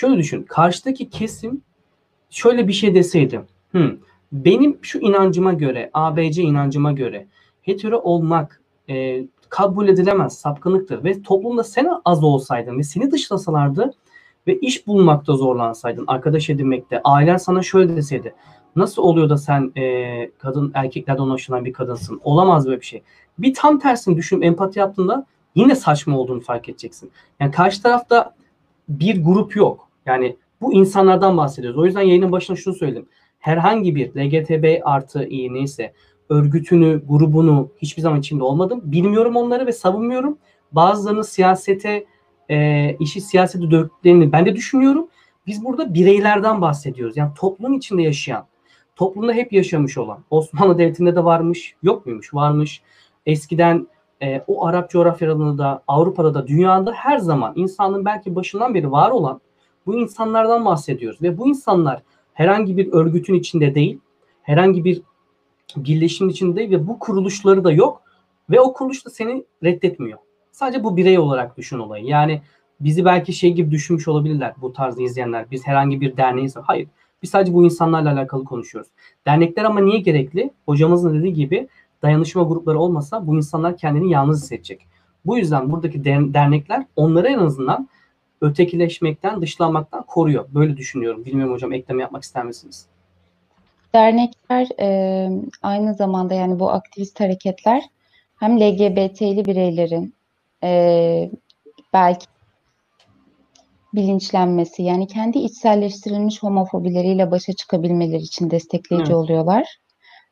şöyle düşün. Karşıdaki kesim şöyle bir şey deseydi. Hmm, benim şu inancıma göre, ABC inancıma göre hetero olmak e, kabul edilemez, sapkınlıktır ve toplumda sen az olsaydın ve seni dışlasalardı ve iş bulmakta zorlansaydın, arkadaş edinmekte, ailen sana şöyle deseydi. Nasıl oluyor da sen e, kadın erkeklerden hoşlanan bir kadınsın? Olamaz böyle bir şey. Bir tam tersini düşün, empati yaptığında yine saçma olduğunu fark edeceksin. Yani karşı tarafta bir grup yok. Yani bu insanlardan bahsediyoruz. O yüzden yayının başına şunu söyledim. Herhangi bir LGTB artı iyi neyse örgütünü, grubunu hiçbir zaman içinde olmadım. Bilmiyorum onları ve savunmuyorum. Bazılarının siyasete, e, işi siyasete döktüklerini ben de düşünüyorum. Biz burada bireylerden bahsediyoruz. Yani toplum içinde yaşayan, toplumda hep yaşamış olan. Osmanlı Devleti'nde de varmış, yok muymuş? Varmış. Eskiden e, o Arap coğrafyalarında da, Avrupa'da da, dünyada her zaman insanın belki başından beri var olan bu insanlardan bahsediyoruz. Ve bu insanlar herhangi bir örgütün içinde değil, herhangi bir birleşimin içinde değil ve bu kuruluşları da yok. Ve o kuruluş da seni reddetmiyor. Sadece bu birey olarak düşün olayı. Yani bizi belki şey gibi düşünmüş olabilirler bu tarzı izleyenler. Biz herhangi bir derneğiz. Hayır. Biz sadece bu insanlarla alakalı konuşuyoruz. Dernekler ama niye gerekli? Hocamızın dediği gibi dayanışma grupları olmasa bu insanlar kendini yalnız hissedecek. Bu yüzden buradaki dernekler onları en azından ötekileşmekten, dışlanmaktan koruyor. Böyle düşünüyorum. Bilmiyorum hocam ekleme yapmak ister misiniz? Dernekler e, aynı zamanda yani bu aktivist hareketler hem LGBT'li bireylerin e, belki bilinçlenmesi yani kendi içselleştirilmiş homofobileriyle başa çıkabilmeleri için destekleyici evet. oluyorlar.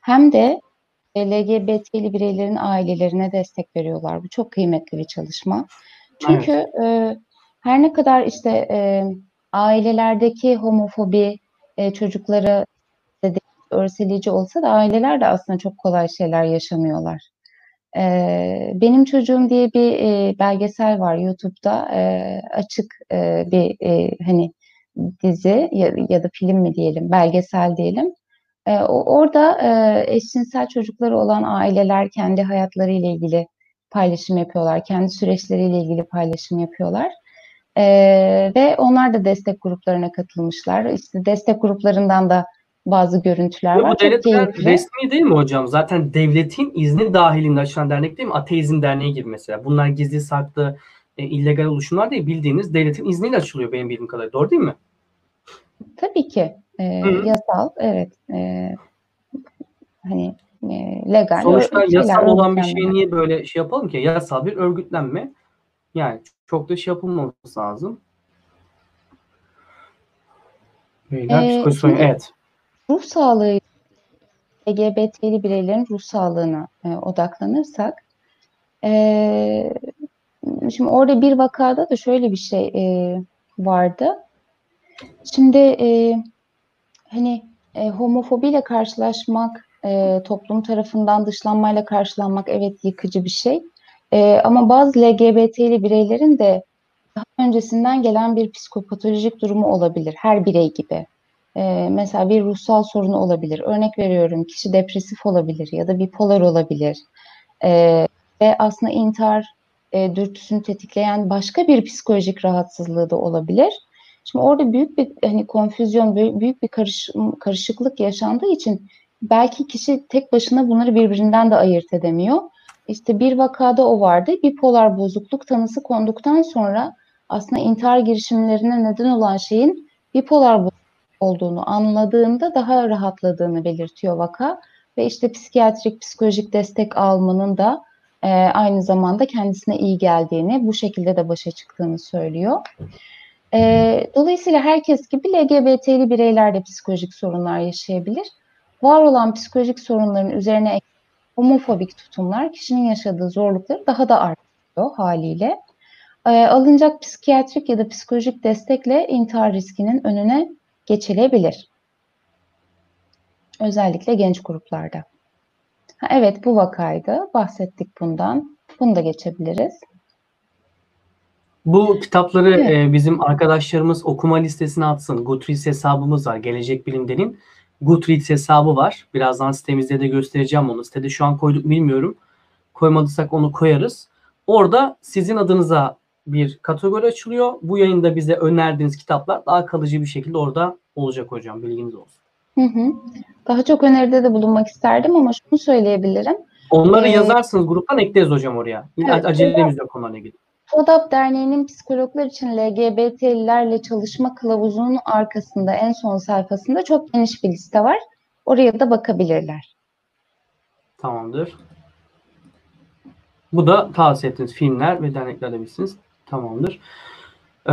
Hem de LGBT'li bireylerin ailelerine destek veriyorlar. Bu çok kıymetli bir çalışma. Çünkü evet. e, her ne kadar işte e, ailelerdeki homofobi e, çocukları örseleyici olsa da aileler de aslında çok kolay şeyler yaşamıyorlar. E, Benim Çocuğum diye bir e, belgesel var YouTube'da e, açık e, bir e, hani dizi ya, ya da film mi diyelim belgesel diyelim. E, orada e, eşcinsel çocukları olan aileler kendi hayatlarıyla ilgili paylaşım yapıyorlar. Kendi süreçleriyle ilgili paylaşım yapıyorlar. Ee, ve onlar da destek gruplarına katılmışlar. İşte destek gruplarından da bazı görüntüler Ve var. Bu dernekler resmi değil mi hocam? Zaten devletin izni dahilinde açılan dernek değil mi? Ateizm Derneği gibi mesela. Bunlar gizli saklı e, illegal oluşumlar değil. Bildiğiniz devletin izniyle açılıyor benim bildiğim kadarıyla. Doğru değil mi? Tabii ki. E, yasal, evet. E, hani e, legal. Sonuçta yasal olan bir şey niye böyle şey yapalım ki? Yasal bir örgütlenme. Yani çok da şey yapılmaması lazım. Beyler, ee, şimdi, evet. Ruh sağlığı LGBT'li bireylerin ruh sağlığına e, odaklanırsak e, şimdi orada bir vakada da şöyle bir şey e, vardı. Şimdi e, hani e, homofobiyle karşılaşmak, e, toplum tarafından dışlanmayla karşılanmak evet yıkıcı bir şey. E, ama bazı LGBT'li bireylerin de daha öncesinden gelen bir psikopatolojik durumu olabilir. Her birey gibi. E, mesela bir ruhsal sorunu olabilir. Örnek veriyorum kişi depresif olabilir ya da bipolar olabilir. E, ve aslında intihar e, dürtüsünü tetikleyen başka bir psikolojik rahatsızlığı da olabilir. Şimdi orada büyük bir hani konfüzyon, büyük bir karış, karışıklık yaşandığı için belki kişi tek başına bunları birbirinden de ayırt edemiyor. İşte bir vakada o vardı. Bipolar bozukluk tanısı konduktan sonra aslında intihar girişimlerine neden olan şeyin bipolar bozukluk olduğunu anladığında daha rahatladığını belirtiyor vaka. Ve işte psikiyatrik, psikolojik destek almanın da e, aynı zamanda kendisine iyi geldiğini, bu şekilde de başa çıktığını söylüyor. E, dolayısıyla herkes gibi LGBT'li bireyler de psikolojik sorunlar yaşayabilir. Var olan psikolojik sorunların üzerine homofobik tutumlar kişinin yaşadığı zorlukları daha da artırıyor haliyle. E, alınacak psikiyatrik ya da psikolojik destekle intihar riskinin önüne geçilebilir. Özellikle genç gruplarda. Ha, evet bu vakaydı. Bahsettik bundan. Bunu da geçebiliriz. Bu kitapları evet. e, bizim arkadaşlarımız okuma listesine atsın. Goodreads hesabımız var. Gelecek Bilim'denin Goodreads hesabı var. Birazdan sitemizde de göstereceğim onu. Sitede şu an koyduk bilmiyorum. Koymadıysak onu koyarız. Orada sizin adınıza bir kategori açılıyor. Bu yayında bize önerdiğiniz kitaplar daha kalıcı bir şekilde orada olacak hocam. Bilginiz olsun. Hı hı. Daha çok öneride de bulunmak isterdim ama şunu söyleyebilirim. Onları Ee, yazarsınız gruptan ekleriz hocam oraya. Evet, Acelemiz yok onlarla ilgili. FODAP Derneği'nin psikologlar için LGBT'lilerle çalışma kılavuzunun arkasında en son sayfasında çok geniş bir liste var. Oraya da bakabilirler. Tamamdır. Bu da tavsiye ettiğiniz filmler ve dernekler demişsiniz. Tamamdır. Ee,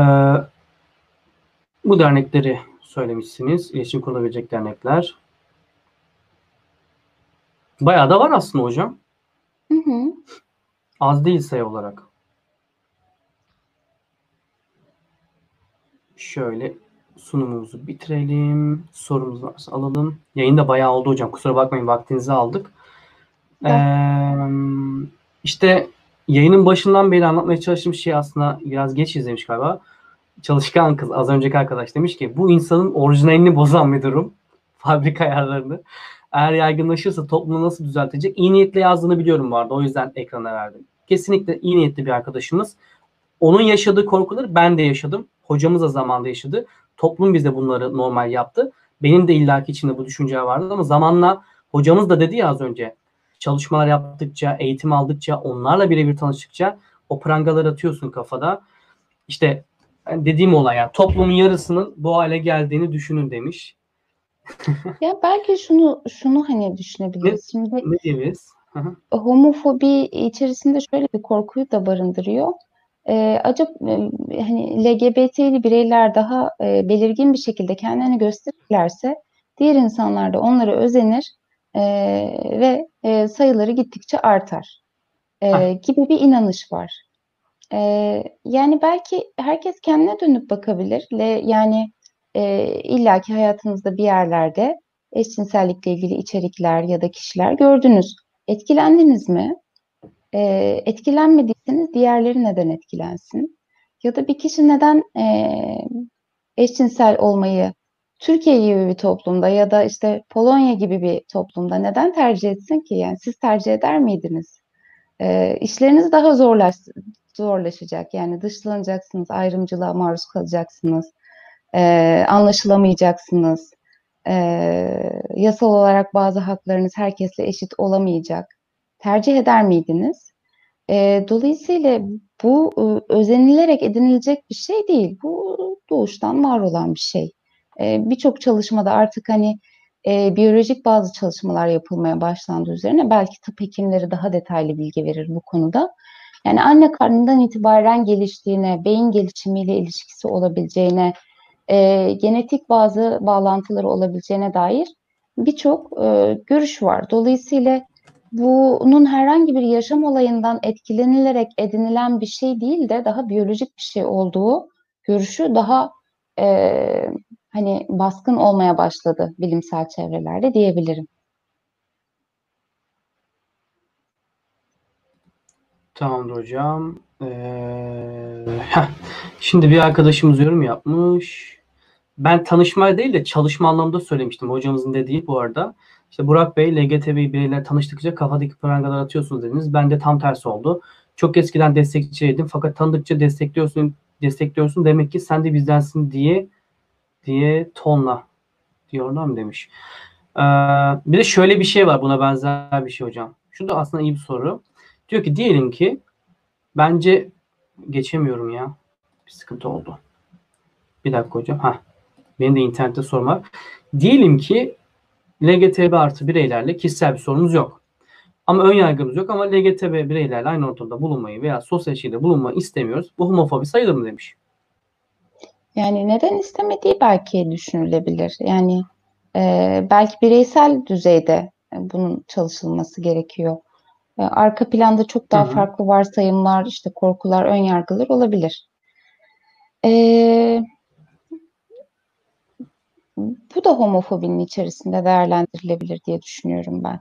bu dernekleri söylemişsiniz. İletişim kurulabilecek dernekler. Bayağı da var aslında hocam. Hı hı. Az değil sayı olarak. Şöyle sunumumuzu bitirelim. Sorumuz varsa alalım. Yayın da bayağı oldu hocam. Kusura bakmayın vaktinizi aldık. Ee, işte yayının başından beri anlatmaya çalıştığım şey aslında biraz geç izlemiş galiba. Çalışkan kız az önceki arkadaş demiş ki bu insanın orijinalini bozan bir durum. Fabrika ayarlarını. Eğer yaygınlaşırsa toplumu nasıl düzeltecek? İyi niyetle yazdığını biliyorum vardı. O yüzden ekrana verdim. Kesinlikle iyi niyetli bir arkadaşımız. Onun yaşadığı korkuları ben de yaşadım. Hocamız da zamanında yaşadı. Toplum bize bunları normal yaptı. Benim de illaki içinde bu düşünceler vardı ama zamanla hocamız da dedi ya az önce çalışmalar yaptıkça, eğitim aldıkça, onlarla birebir tanıştıkça o prangaları atıyorsun kafada. İşte dediğim olay yani toplumun yarısının bu hale geldiğini düşünün demiş. Ya belki şunu şunu hani düşünebiliriz. Şimdi Ne diyebiliriz? Homofobi içerisinde şöyle bir korkuyu da barındırıyor. Ee, acaba e, hani LGBT'li bireyler daha e, belirgin bir şekilde kendini gösterirlerse diğer insanlar da onlara özenir e, ve e, sayıları gittikçe artar e, gibi bir inanış var. E, yani belki herkes kendine dönüp bakabilir. Le, yani e, illaki hayatınızda bir yerlerde eşcinsellikle ilgili içerikler ya da kişiler gördünüz. Etkilendiniz mi? E, etkilenmediyseniz diğerleri neden etkilensin? Ya da bir kişi neden e, eşcinsel olmayı Türkiye gibi bir toplumda ya da işte Polonya gibi bir toplumda neden tercih etsin ki? Yani siz tercih eder miydiniz? E, işleriniz daha zorlaş, zorlaşacak. Yani dışlanacaksınız, ayrımcılığa maruz kalacaksınız, e, anlaşılamayacaksınız. E, yasal olarak bazı haklarınız herkesle eşit olamayacak. Tercih eder miydiniz? E, dolayısıyla bu e, özenilerek edinilecek bir şey değil. Bu doğuştan var olan bir şey. E, Birçok çalışmada artık hani e, biyolojik bazı çalışmalar yapılmaya başlandı üzerine. Belki tıp hekimleri daha detaylı bilgi verir bu konuda. Yani anne karnından itibaren geliştiğine, beyin gelişimiyle ilişkisi olabileceğine, e, genetik bazı bağlantıları olabileceğine dair birçok e, görüş var. Dolayısıyla bunun herhangi bir yaşam olayından etkilenilerek edinilen bir şey değil de daha biyolojik bir şey olduğu görüşü daha e, hani baskın olmaya başladı bilimsel çevrelerde diyebilirim. Tamamdır hocam. Ee. Şimdi bir arkadaşımız yorum yapmış. Ben tanışma değil de çalışma anlamında söylemiştim hocamızın dediği bu arada. İşte Burak Bey, LGTB bireyler tanıştıkça kafadaki prangalar atıyorsunuz dediniz. Ben de tam tersi oldu. Çok eskiden destekçiydim fakat tanıdıkça destekliyorsun, destekliyorsun demek ki sen de bizdensin diye diye tonla diyorlar mı demiş. Ee, bir de şöyle bir şey var buna benzer bir şey hocam. Şu da aslında iyi bir soru. Diyor ki diyelim ki bence geçemiyorum ya. Bir sıkıntı oldu. Bir dakika hocam. Ha. Benim de internette sorun var. Diyelim ki LGTB artı bireylerle kişisel bir sorunumuz yok. Ama ön yargımız yok ama LGTB bireylerle aynı ortamda bulunmayı veya sosyal şeyde bulunmayı istemiyoruz. Bu homofobi sayılır mı demiş. Yani neden istemediği belki düşünülebilir. Yani e, belki bireysel düzeyde bunun çalışılması gerekiyor. E, arka planda çok daha Hı hı. farklı varsayımlar, işte korkular, ön yargılar olabilir. E, bu da homofobinin içerisinde değerlendirilebilir diye düşünüyorum ben.